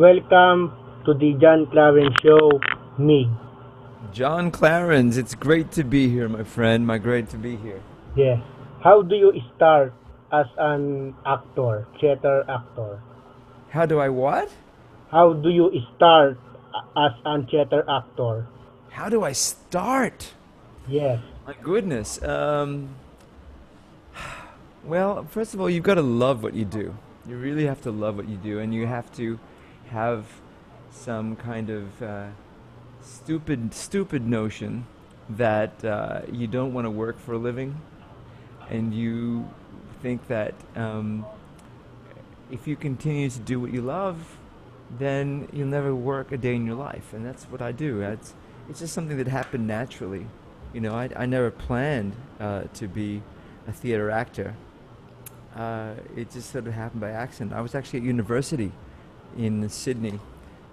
Welcome to the John Clarence Show, me. John Clarence, it's great to be here, my friend. My great to be here. Yes. How do you start as an actor, theater actor? How do I what? How do you start as an theater actor? How do I start? Yes. My goodness. Um, well, first of all, you've got to love what you do. You really have to love what you do, and you have to have some kind of uh, stupid, stupid notion that uh, you don't want to work for a living, and you think that um, if you continue to do what you love, then you'll never work a day in your life, and that's what I do. It's it's just something that happened naturally. You know, I, I never planned uh, to be a theater actor. Uh, it just sort of happened by accident. I was actually at university in Sydney,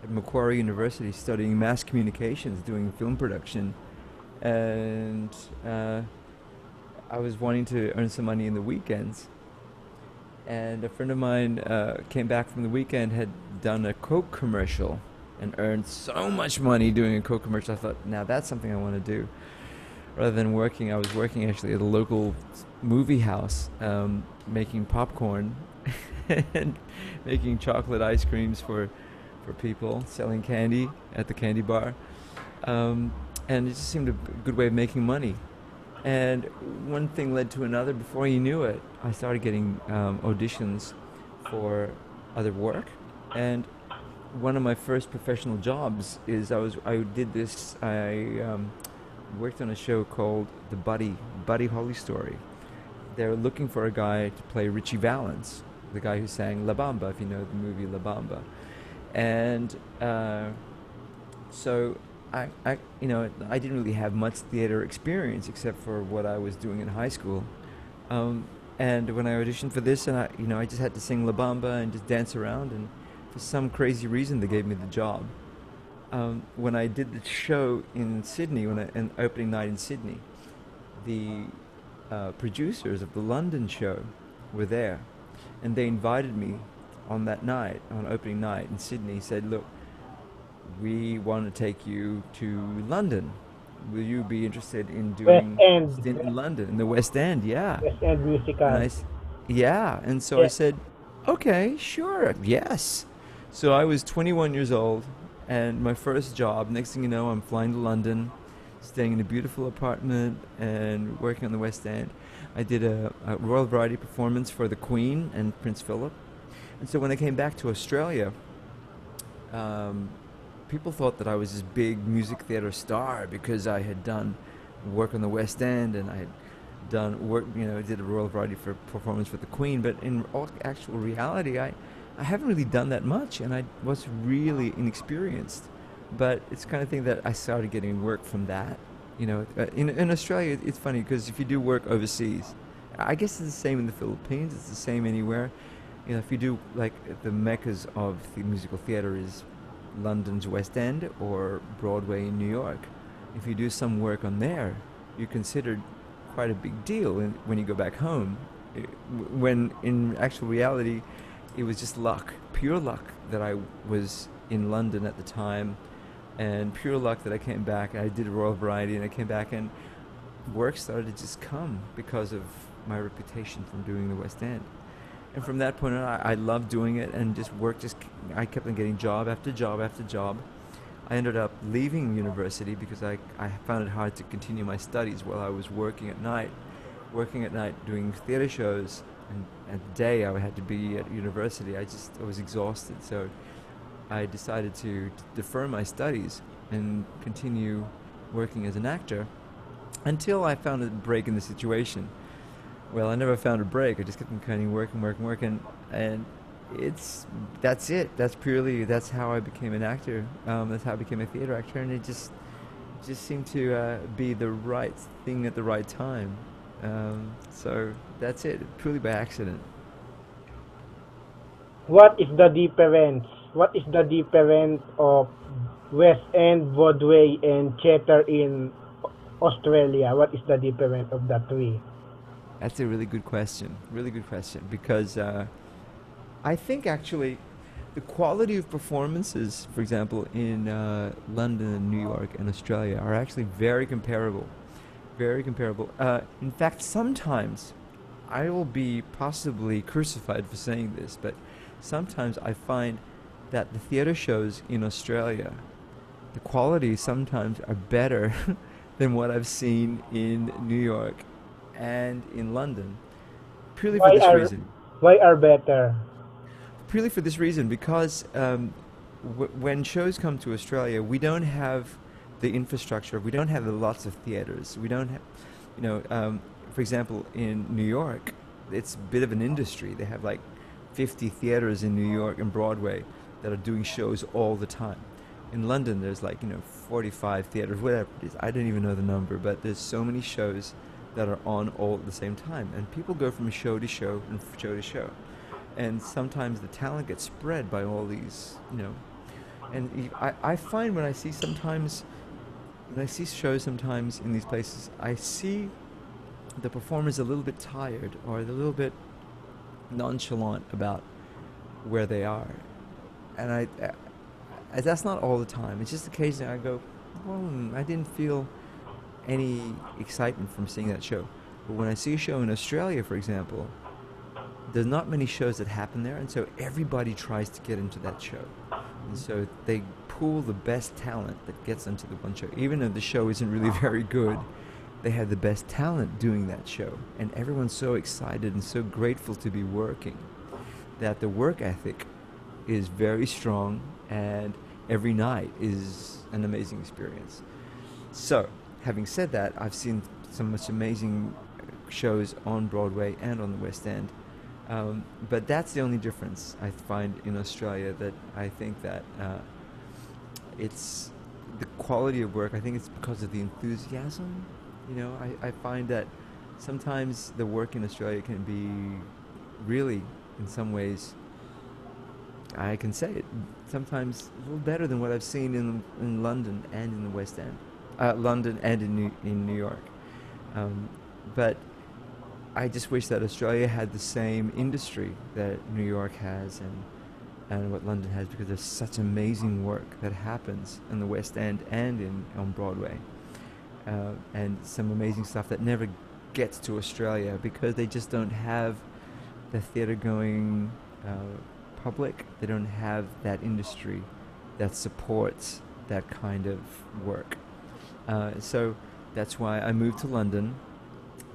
at Macquarie University, studying mass communications, doing film production, and uh, I was wanting to earn some money in the weekends. And a friend of mine uh, came back from the weekend, had done a Coke commercial, and earned so much money doing a Coke commercial. I thought, now that's something I want to do. Rather than working, I was working actually at a local movie house, um, making popcorn and making chocolate ice creams for for people, selling candy at the candy bar, um, and it just seemed a good way of making money. And one thing led to another. Before you knew it, I started getting um, auditions for other work, and one of my first professional jobs is I was I did this I um, worked on a show called The Buddy Buddy Holly Story. They were looking for a guy to play Ritchie Valens, the guy who sang La Bamba, if you know the movie La Bamba, and uh, so I, I you know I didn't really have much theater experience except for what I was doing in high school. Um, and when I auditioned for this, and I, you know, I just had to sing La Bamba and just dance around, and for some crazy reason, they gave me the job. Um, when I did the show in Sydney, when I, an opening night in Sydney, the uh, producers of the London show were there, and they invited me on that night, on opening night in Sydney. Said, "Look, we want to take you to London. Will you be interested in doing West End. stint in London in the West End? Yeah." West End musical. And I yeah, and so I said, okay, sure, yes. So I was 21 years old, and my first job, next thing you know, I'm flying to London, staying in a beautiful apartment, and working on the West End. I did a, a Royal Variety performance for the Queen and Prince Philip. And so when I came back to Australia, um, people thought that I was this big music theater star because I had done work on the West End and I had done work, you know, did a Royal Variety for performance for the Queen. But in all actual reality, I, I haven't really done that much, and I was really inexperienced. But it's kind of thing that I started getting work from that. You know, uh, in in Australia, it's funny because if you do work overseas, I guess it's the same in the Philippines. It's the same anywhere. You know, if you do like the meccas of the musical theater is London's West End or Broadway in New York. If you do some work on there, you're considered quite a big deal in, when you go back home. It- when in actual reality, it was just luck, pure luck that I was in London at the time, and pure luck that I came back. I did Royal Variety, and I came back, and work started to just come because of my reputation from doing the West End. And from that point on, I, I loved doing it, and just work. Just I kept on getting job after job after job. I ended up leaving university because I, I found it hard to continue my studies while I was working at night. Working at night doing theater shows, and at the day I had to be at university. I just I was exhausted, so I decided to defer my studies and continue working as an actor until I found a break in the situation. Well, I never found a break. I just kept on kind of working, working, working, and it's that's it. That's purely that's how I became an actor. Um, that's how I became a theater actor, and it just just seemed to uh, be the right thing at the right time. Um, so that's it, purely by accident. What is the difference? What is the difference of West End, Broadway, and theater in Australia? What is the difference of the three? That's a really good question. Really good question because uh, I think actually the quality of performances, for example, in uh, London and New York and Australia, are actually very comparable. Very comparable. Uh, in fact, sometimes I will be possibly crucified for saying this, but sometimes I find that the theater shows in Australia, the quality sometimes are better than what I've seen in New York and in London. Purely Why for this are- reason. Why are better? Purely for this reason, because um, w- when shows come to Australia, we don't have the infrastructure. We don't have the lots of theaters. We don't have, you know, um, for example, in New York, it's a bit of an industry. They have like 50 theaters in New York and Broadway that are doing shows all the time. In London, there's like, you know, 45 theaters, whatever it is. I don't even know the number, but there's so many shows that are on all at the same time. And people go from show to show and show to show. And sometimes the talent gets spread by all these, you know. And I, I find when I see sometimes, when I see shows sometimes in these places, I see the performers a little bit tired or a little bit nonchalant about where they are. And I, I, I- that's not all the time. It's just occasionally I go, well, hmm, I didn't feel any excitement from seeing that show. But when I see a show in Australia, for example, there's not many shows that happen there, and so everybody tries to get into that show. And so they pool the best talent that gets into the one show. Even if the show isn't really very good, they have the best talent doing that show. And everyone's so excited and so grateful to be working that the work ethic is very strong and every night is an amazing experience. So, having said that, I've seen some much amazing shows on Broadway and on the West End. Um, but that's the only difference I find in Australia that I think that uh, it's the quality of work. I think it's because of the enthusiasm. You know, I, I find that sometimes the work in Australia can be really, in some ways, I can say it, sometimes a little better than what I've seen in, in London and in the West End. Uh, London and in New, in New York. Um, but I just wish that Australia had the same industry that New York has and and what London has because there's such amazing work that happens in the West End and in on Broadway, uh, and some amazing stuff that never gets to Australia because they just don't have the theatre going uh, public. They don't have that industry that supports that kind of work. Uh, so that's why I moved to London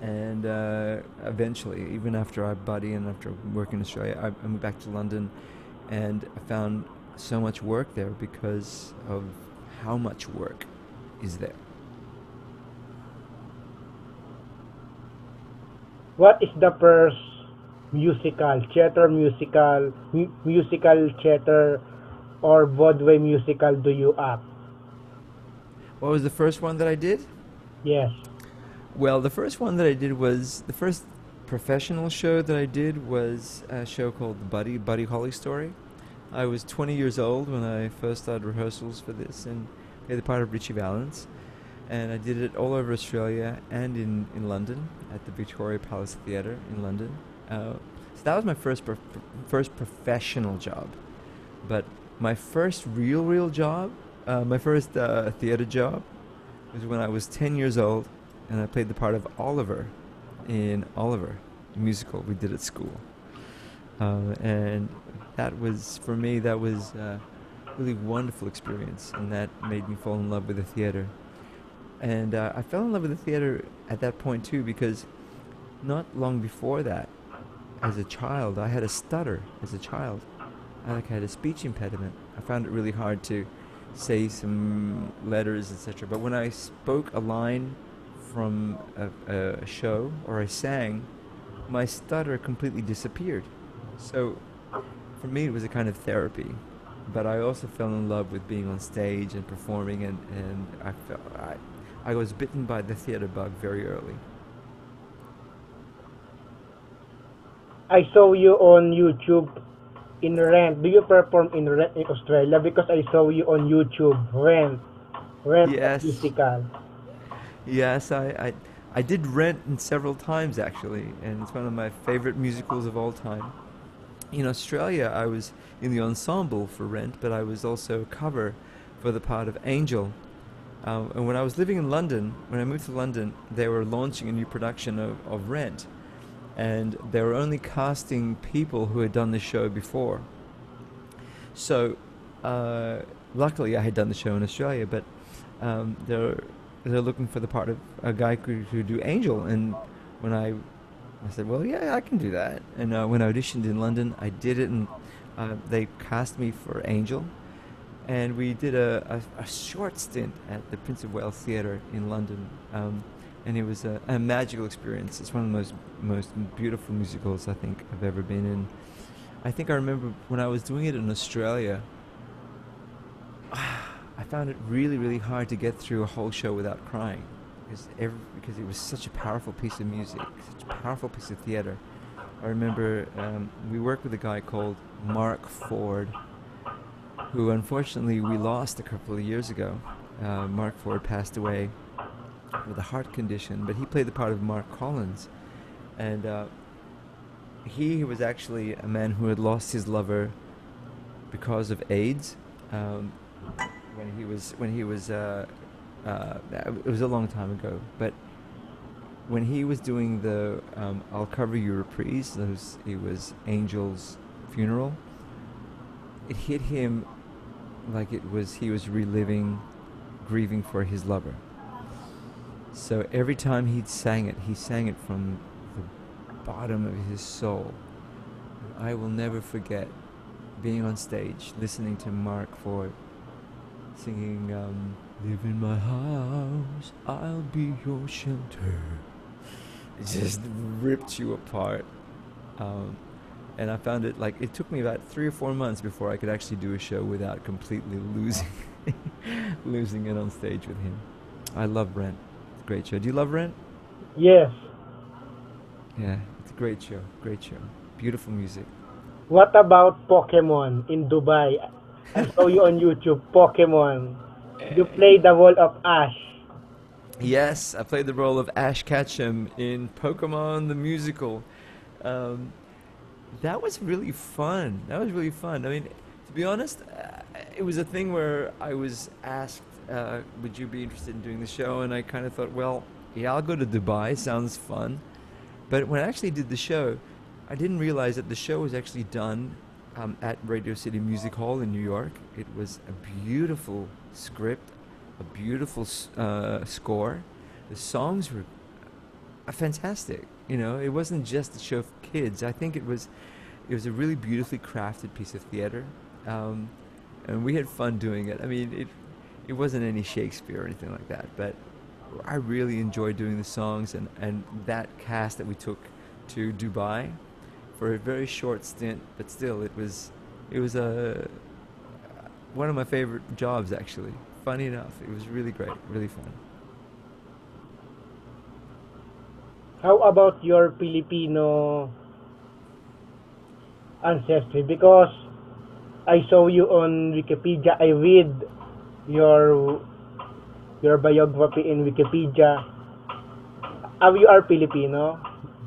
and uh, eventually, even after I buddy and after working in Australia, I, I moved back to London, and I found so much work there because of how much work is there. What is the first musical, theater musical, mu- musical theater, or Broadway musical do you act? What was the first one that I did? Yes. Well, the first one that I did was the first professional show that I did was a show called The Buddy Buddy Holly Story. I was 20 years old when I first started rehearsals for this and played the part of Ritchie Valens. And I did it all over Australia and in, in London at the Victoria Palace Theatre in London. Uh, so that was my first first professional job. But my first real real job, uh, my first uh, theatre job, was when I was 10 years old and I played the part of Oliver in Oliver, musical we did at school. Uh, and that was, for me, that was a really wonderful experience, and that made me fall in love with the theater. And uh, I fell in love with the theater at that point too, because not long before that, as a child, I had a stutter as a child. I like had a speech impediment. I found it really hard to say some letters, etc. But when I spoke a line from a, a show or I sang, my stutter completely disappeared. So for me, it was a kind of therapy. But I also fell in love with being on stage and performing, and, and I felt I, I was bitten by the theater bug very early. I saw you on YouTube in Rent. Do you perform in Rent in Australia? Because I saw you on YouTube, Rent. Rent Yes. musical. Yes, I, I, I did Rent in several times actually, and it's one of my favorite musicals of all time. in Australia, I was in the ensemble for Rent, but I was also a cover for the part of Angel. Um, and when I was living in London, when I moved to London, they were launching a new production of, of Rent. And they were only casting people who had done the show before. So, uh, luckily, I had done the show in Australia, but um, they're, they're looking for the part of a guy who could do Angel. And when I I said, well, yeah, I can do that. And uh, when I auditioned in London, I did it, and uh, they cast me for Angel. And we did a, a, a, short stint at the Prince of Wales Theatre in London. Um, and it was a, a, magical experience. It's one of the most, most beautiful musicals I think I've ever been in. I think I remember when I was doing it in Australia, I found it really, really hard to get through a whole show without crying because every, because it was such a powerful piece of music, such a powerful piece of theater. I remember um, we worked with a guy called Mark Ford, who unfortunately we lost a couple of years ago. Uh, Mark Ford passed away with a heart condition, but he played the part of Mark Collins, and uh, he was actually a man who had lost his lover because of AIDS. Um, when he was when he was uh, uh, it was a long time ago, but when he was doing the um, "I'll Cover You" reprise, it was Angel's funeral. It hit him like it was he was reliving, grieving for his lover. So every time he sang it, he sang it from the bottom of his soul. I will never forget being on stage, listening to Mark Ford singing. Um, Live in my house, I'll be your shelter. It just ripped you apart. Um, and I found it like it took me about three or four months before I could actually do a show without completely losing losing it on stage with him. I love Rent. A great show. Do you love Rent? Yes. Yeah, it's a great show. Great show. Beautiful music. What about Pokemon in Dubai? I saw you on YouTube. Pokemon. You played the role of Ash. Yes, I played the role of Ash Ketchum in Pokemon the Musical. Um, that was really fun. That was really fun. I mean, to be honest, uh, it was a thing where I was asked, uh, "Would you be interested in doing the show?" And I kind of thought, "Well, yeah, I'll go to Dubai. Sounds fun." But when I actually did the show, I didn't realize that the show was actually done um, at Radio City Music Hall in New York. It was a beautiful script, a beautiful uh, score. The songs were fantastic. You know, it wasn't just a show for kids. I think it was, it was a really beautifully crafted piece of theater, um, and we had fun doing it. I mean, it, it wasn't any Shakespeare or anything like that, but I really enjoyed doing the songs and, and that cast that we took to Dubai for a very short stint, but still, it was it was a one of my favorite jobs actually. Funny enough, it was really great, really fun. How about your Filipino ancestry? Because I saw you on Wikipedia. I read your your biography in Wikipedia. Are you are Filipino?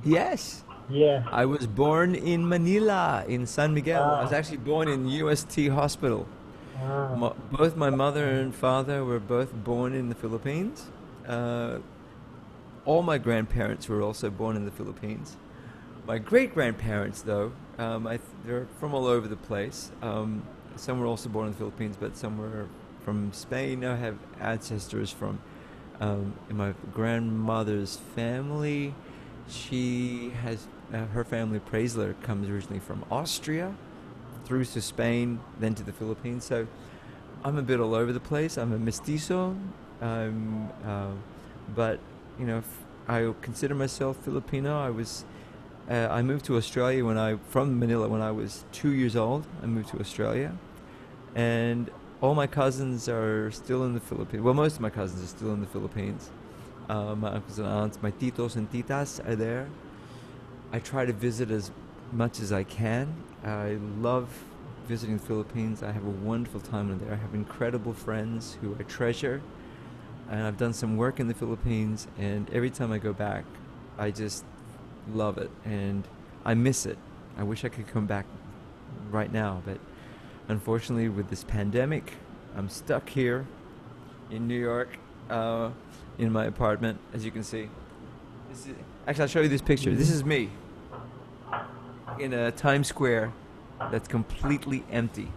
Yes. Yeah. I was born in Manila, in San Miguel. I was ah. actually born in UST Hospital. Ah. both my mother and father were both born in the Philippines. Uh, all my grandparents were also born in the Philippines. My great grandparents, though, um, th- they're from all over the place. Um, some were also born in the Philippines, but some were from Spain. I have ancestors from um, my grandmother's family. She has uh, her family, Praisler, comes originally from Austria, through to Spain, then to the Philippines. So I'm a bit all over the place. I'm a mestizo, um, uh, but you know, I consider myself Filipino. I was. Uh, I moved to Australia when I from Manila when I was two years old. I moved to Australia, and all my cousins are still in the Philippines. Well, most of my cousins are still in the Philippines. Uh, my uncles and aunts, my titos and titas are there. I try to visit as much as I can. I love visiting the Philippines. I have a wonderful time there. I have incredible friends who I treasure. And I've done some work in the Philippines, and every time I go back, I just love it. And I miss it. I wish I could come back right now. But unfortunately, with this pandemic, I'm stuck here in New York uh, in my apartment, as you can see. Is, actually, I'll show you this picture. This is me in a Times Square that's completely empty.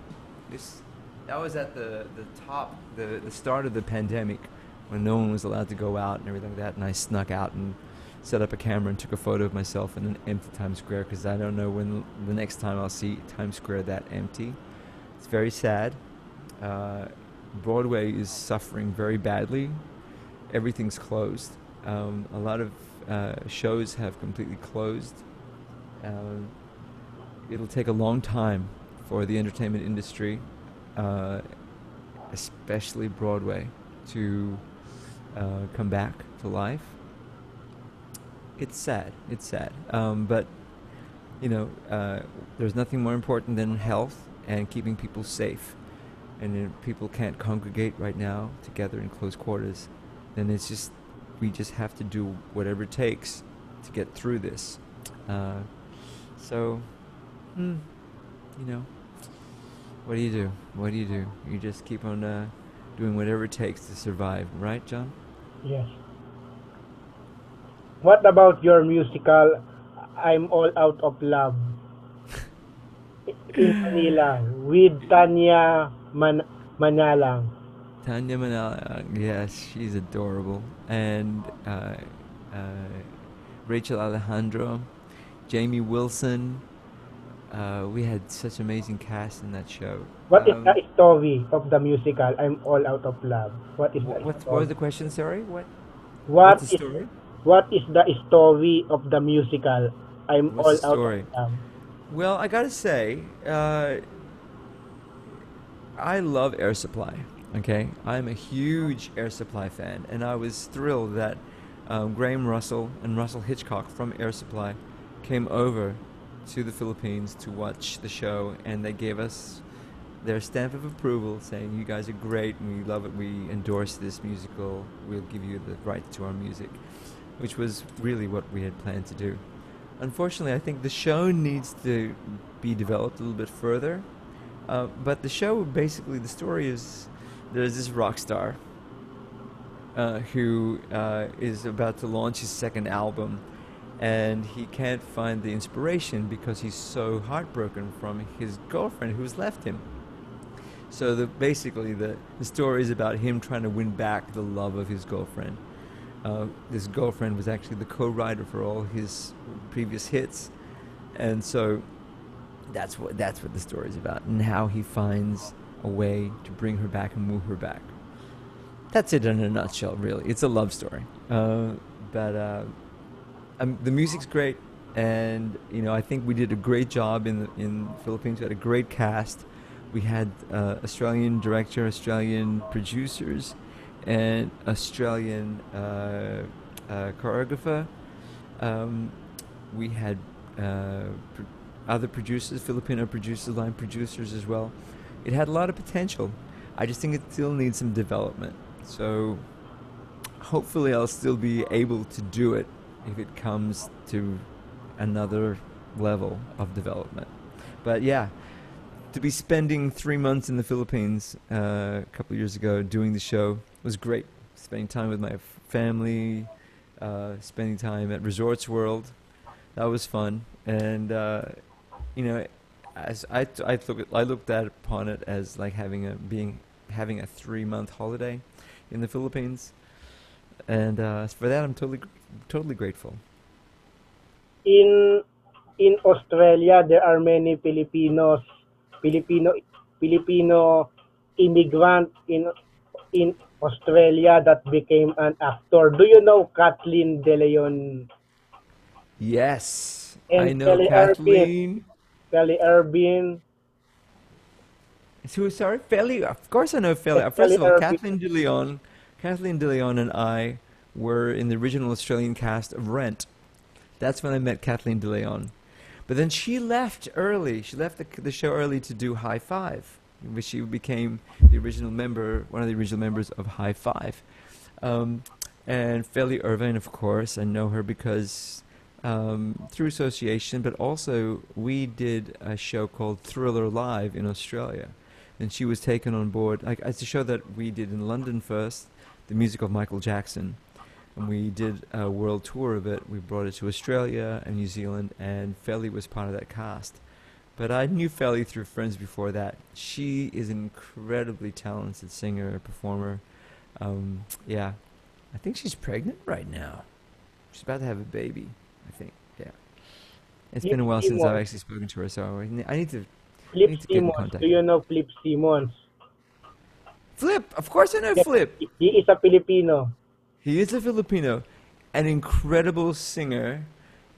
This that was at the, the top, the, the start of the pandemic when no one was allowed to go out and everything like that. And I snuck out and set up a camera and took a photo of myself in an empty Times Square because I don't know when the next time I'll see Times Square that empty. It's very sad. Uh, Broadway is suffering very badly. Everything's closed. Um, a lot of uh, shows have completely closed. Um, it'll take a long time for the entertainment industry, uh, especially Broadway, to uh, come back to life. It's sad. It's sad. Um, but you know, uh, there's nothing more important than health and keeping people safe. And if people can't congregate right now together in close quarters, then it's just we just have to do whatever it takes to get through this. Uh, so, hmm, you know, what do you do? What do you do? You just keep on uh, doing whatever it takes to survive, right, John? Yes. What about your musical I'm All Out of Love in Manila with Tanya Man- Manalang? Tanya Manalang, yes, she's adorable. And uh, uh, Rachel Alejandro, Jamie Wilson. Uh, we had such amazing cast in that show. What is Um, the story of the musical I'm All Out of Love? What is wh- the what's, what was the question? Sorry, what? What is story? what is the story of the musical I'm What's All Out of Love? Well, I gotta say, uh, I love Air Supply. Okay, I'm a huge Air Supply fan, and I was thrilled that um, Graham Russell and Russell Hitchcock from Air Supply came over to the Philippines to watch the show, and they gave us their stamp of approval, saying, "You guys are great, and we love it. We endorse this musical. We'll give you the rights to our music," which was really what we had planned to do. Unfortunately, I think the show needs to be developed a little bit further. Uh, but the show, basically, the story is there's this rock star uh, who uh, is about to launch his second album, and he can't find the inspiration because he's so heartbroken from his girlfriend who's left him. So the, basically, the, the story is about him trying to win back the love of his girlfriend. Uh, this girlfriend was actually the co-writer for all his previous hits, and so that's what that's what the story's about, and how he finds a way to bring her back and move her back. That's it in a nutshell, really. It's a love story, uh, but uh, um, the music's great, and you know I think we did a great job in the, in Philippines. We had a great cast. We had uh, Australian director, Australian producers, and Australian uh, uh, choreographer. Um, we had uh, pr- other producers, Filipino producers, line producers as well. It had a lot of potential. I just think it still needs some development. So hopefully, I'll still be able to do it if it comes to another level of development. But yeah, to be spending three months in the Philippines uh, a couple years ago doing the show was great. Spending time with my f- family, uh, spending time at Resorts World, that was fun. And uh, you know, as I, t- I look I looked at upon it as like having a being having a three month holiday in the Philippines, and uh, for that I'm totally totally grateful. In in Australia, there are many Filipinos, Filipino Filipino immigrant in in Australia that became an actor. Do you know Kathleen De Leon, Yes, And I know Kelly Irvin. Kathleen. Kelly Irvin? Who? Sorry, Feli. Of course, I know Feli. First of all, Irvin. Kathleen De Leon, Kathleen De Leon, and I were in the original Australian cast of Rent. That's when I met Kathleen De Leon. But then she left early. She left the, the show early to do Hi-5, which she became the original member, one of the original members of Hi-5. Um, and Feli Irvine, of course, I know her because um, through association, but also we did a show called Thriller Live in Australia, and she was taken on board. Like it's a show that we did in London first, the music of Michael Jackson, and we did a world tour of it. We brought it to Australia and New Zealand, and Felly was part of that cast. But I knew Felly through friends before that. She is an incredibly talented singer, performer. Um, yeah, I think she's pregnant right now. She's about to have a baby. I think. Yeah. It's Flip been a while since I've actually spoken to her, so I need to. Flip need to get in Simmons. contact. Do you know Flip Simmons? Flip, of course I know Yeah. Flip. He is a Filipino. He is a Filipino, an incredible singer,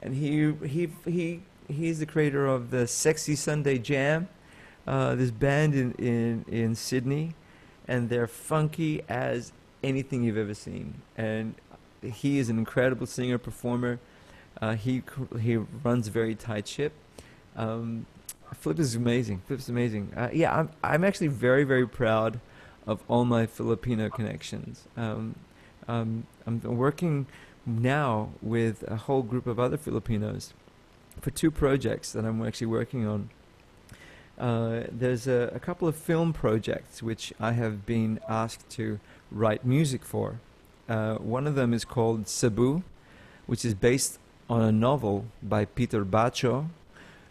and he he he he's the creator of the Sexy Sunday Jam, uh, this band in, in in Sydney, and they're funky as anything you've ever seen. And he is an incredible singer performer. Uh, he he runs a very tight ship. Um, Flip is amazing. Flip's amazing. Uh, yeah, I'm I'm actually very very proud of all my Filipino connections. Um, um, I'm working now with a whole group of other Filipinos for two projects that I'm actually working on. Uh, there's a, a couple of film projects which I have been asked to write music for. Uh, one of them is called Cebu, which is based on a novel by Peter Bacho,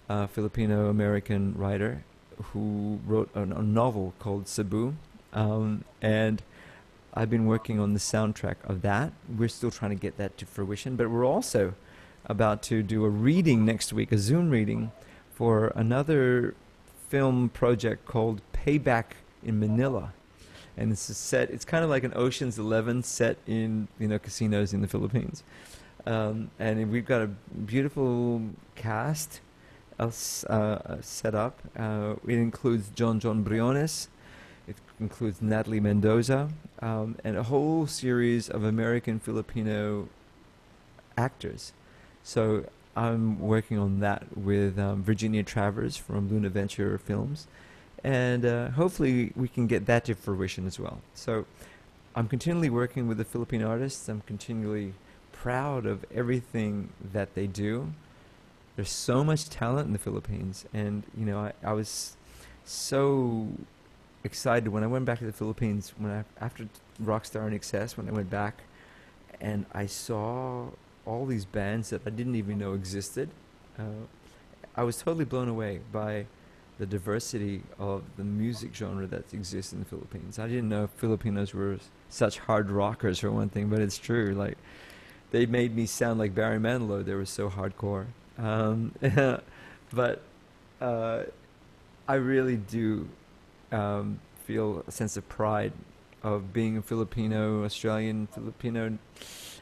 a Filipino American writer who wrote a, a novel called Cebu. Um, and I've been working on the soundtrack of that. We're still trying to get that to fruition, but we're also about to do a reading next week, a Zoom reading for another film project called Payback in Manila. And it's a set. It's kind of like an Ocean's Eleven set in you know casinos in the Philippines, um, and we've got a beautiful cast else, uh, set up. Uh, it includes John John Briones, it includes Natalie Mendoza, um, and a whole series of American Filipino actors. So I'm working on that with um, Virginia Travers from Luna Venture Films, and uh, hopefully we can get that to fruition as well. So I'm continually working with the Philippine artists. I'm continually proud of everything that they do. There's so much talent in the Philippines, and you know I, I was so excited when I went back to the Philippines when I after Rockstar and INXS when I went back, and I saw all these bands that I didn't even know existed. Uh, I was totally blown away by the diversity of the music genre that exists in the Philippines. I didn't know Filipinos were such hard rockers for one thing, but it's true. Like they made me sound like Barry Manilow. They were so hardcore. Um, but uh, I really do um, feel a sense of pride of being a Filipino, Australian, Filipino,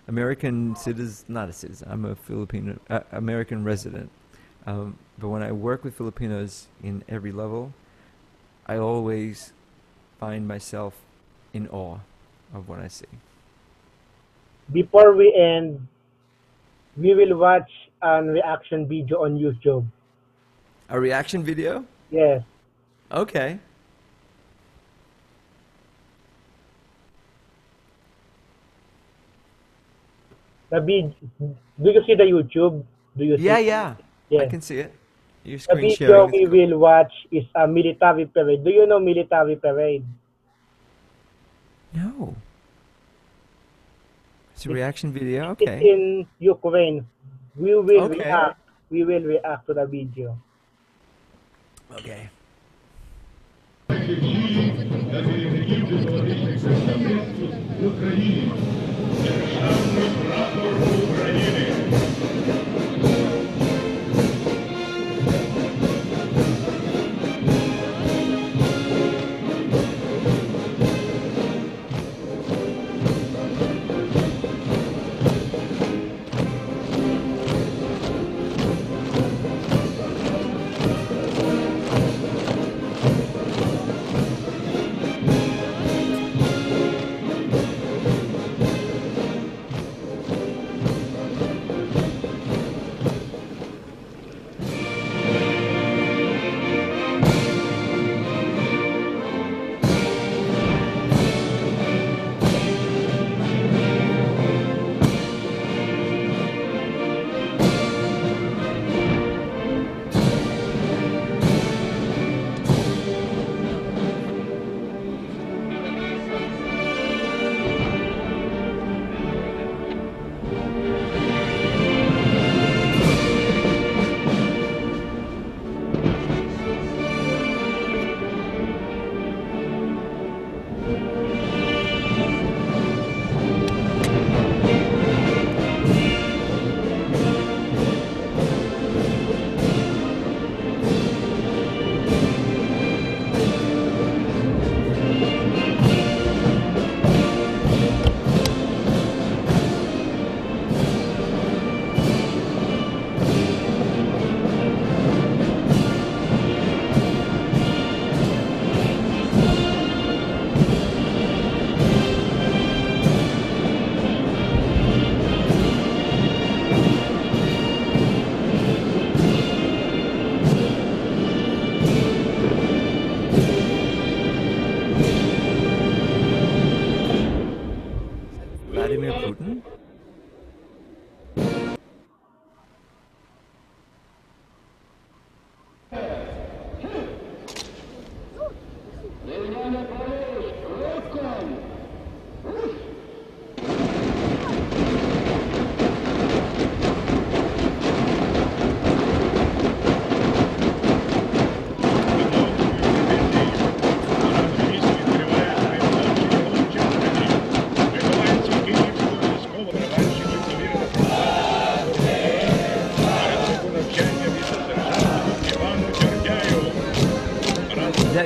American citizen. Not a citizen. I'm a Filipino, uh, American resident. Um, but when I work with Filipinos in every level, I always find myself in awe of what I see. Before we end, we will watch a reaction video on YouTube. A reaction video? Yes. Okay. Rabid, do you see the YouTube? Do you yeah, see yeah. yeah. I can see it. Your screen the video we will watch is a military parade. Do you know military parade? No. It's a reaction video. Okay. It's in Ukraine. We will okay. react. We will react to the video. Okay.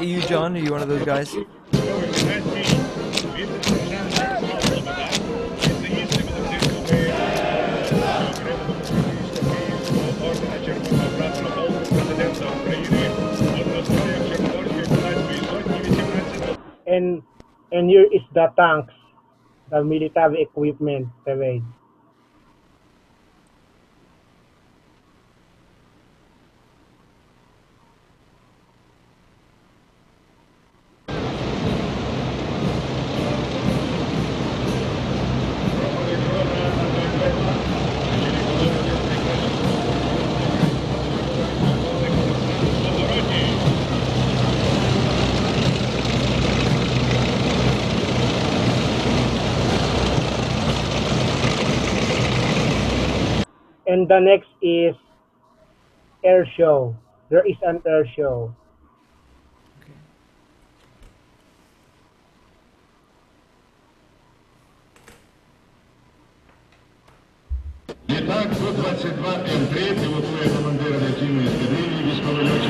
Sean? Are you one of those guys? And and here is the tanks, the military equipment parade. And the next is air show. There is an air show. Okay. Літак Ту-22М3 пілотує командир авіаційної ескадрилі, військовий льотчик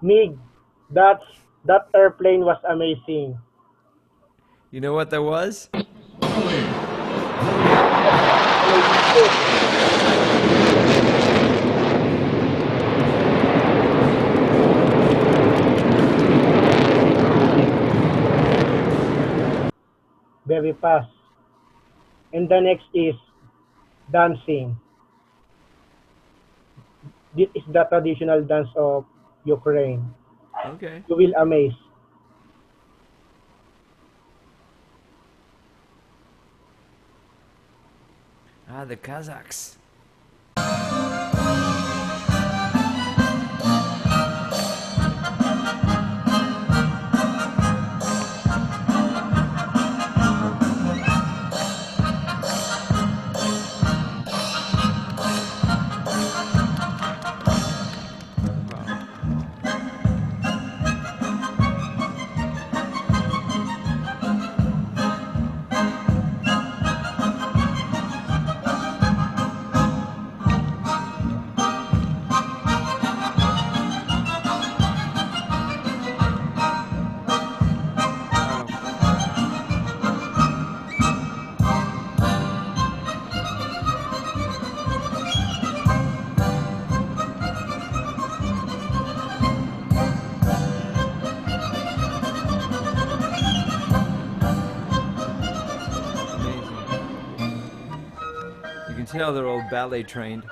Mig, that, that airplane was amazing. You know what that was? Very fast. And the next is dancing. This is the traditional dance of Ukraine. Okay. You will amaze. Ah, the Kazakhs. Tell they're all ballet trained.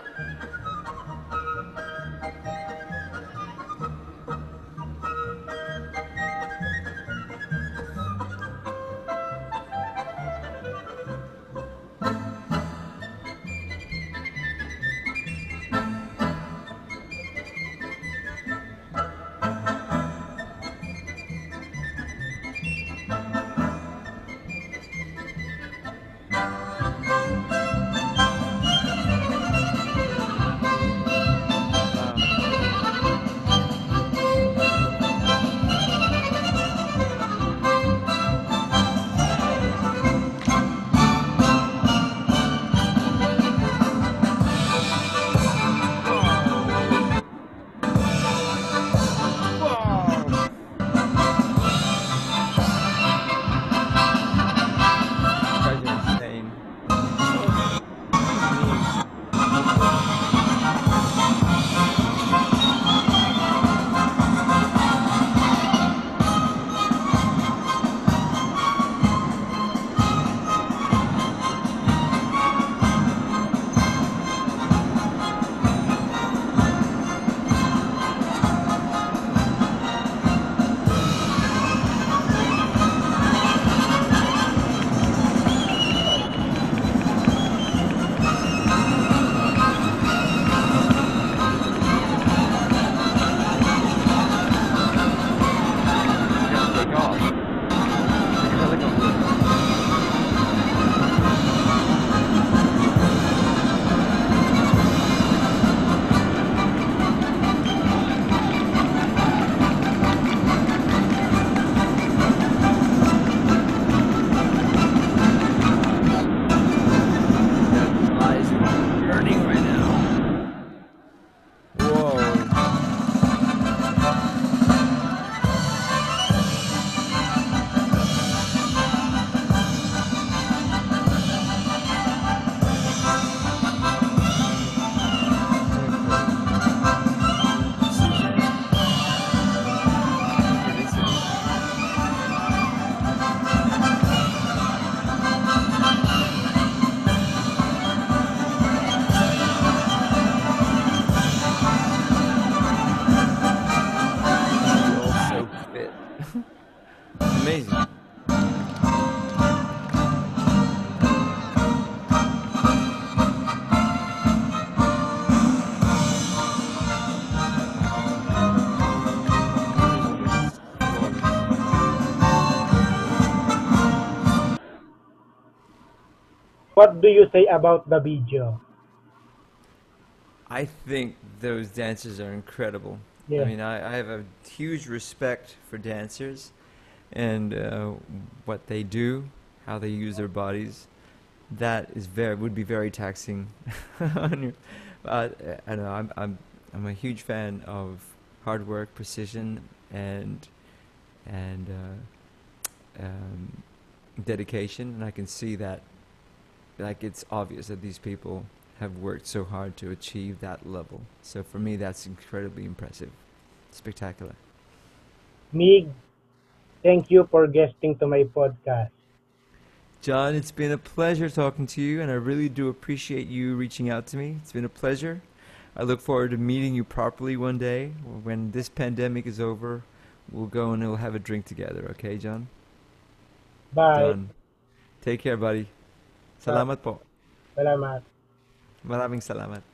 Amazing. What do you say about the video? I think those dancers are incredible. Yeah. I mean, I, I have a huge respect for dancers and uh, what they do, how they use their bodies. That is very would be very taxing on. Uh, I know I'm I'm I'm a huge fan of hard work, precision, and and uh, um, dedication, and I can see that. Like it's obvious that these people have worked so hard to achieve that level. So for me, that's incredibly impressive, spectacular. Mig, thank you for guesting to my podcast. John, it's been a pleasure talking to you, and I really do appreciate you reaching out to me. It's been a pleasure. I look forward to meeting you properly one day. When this pandemic is over, we'll go and we'll have a drink together, okay, John? Bye. Take care, buddy. Salamat po. Salamat. Maraming salamat.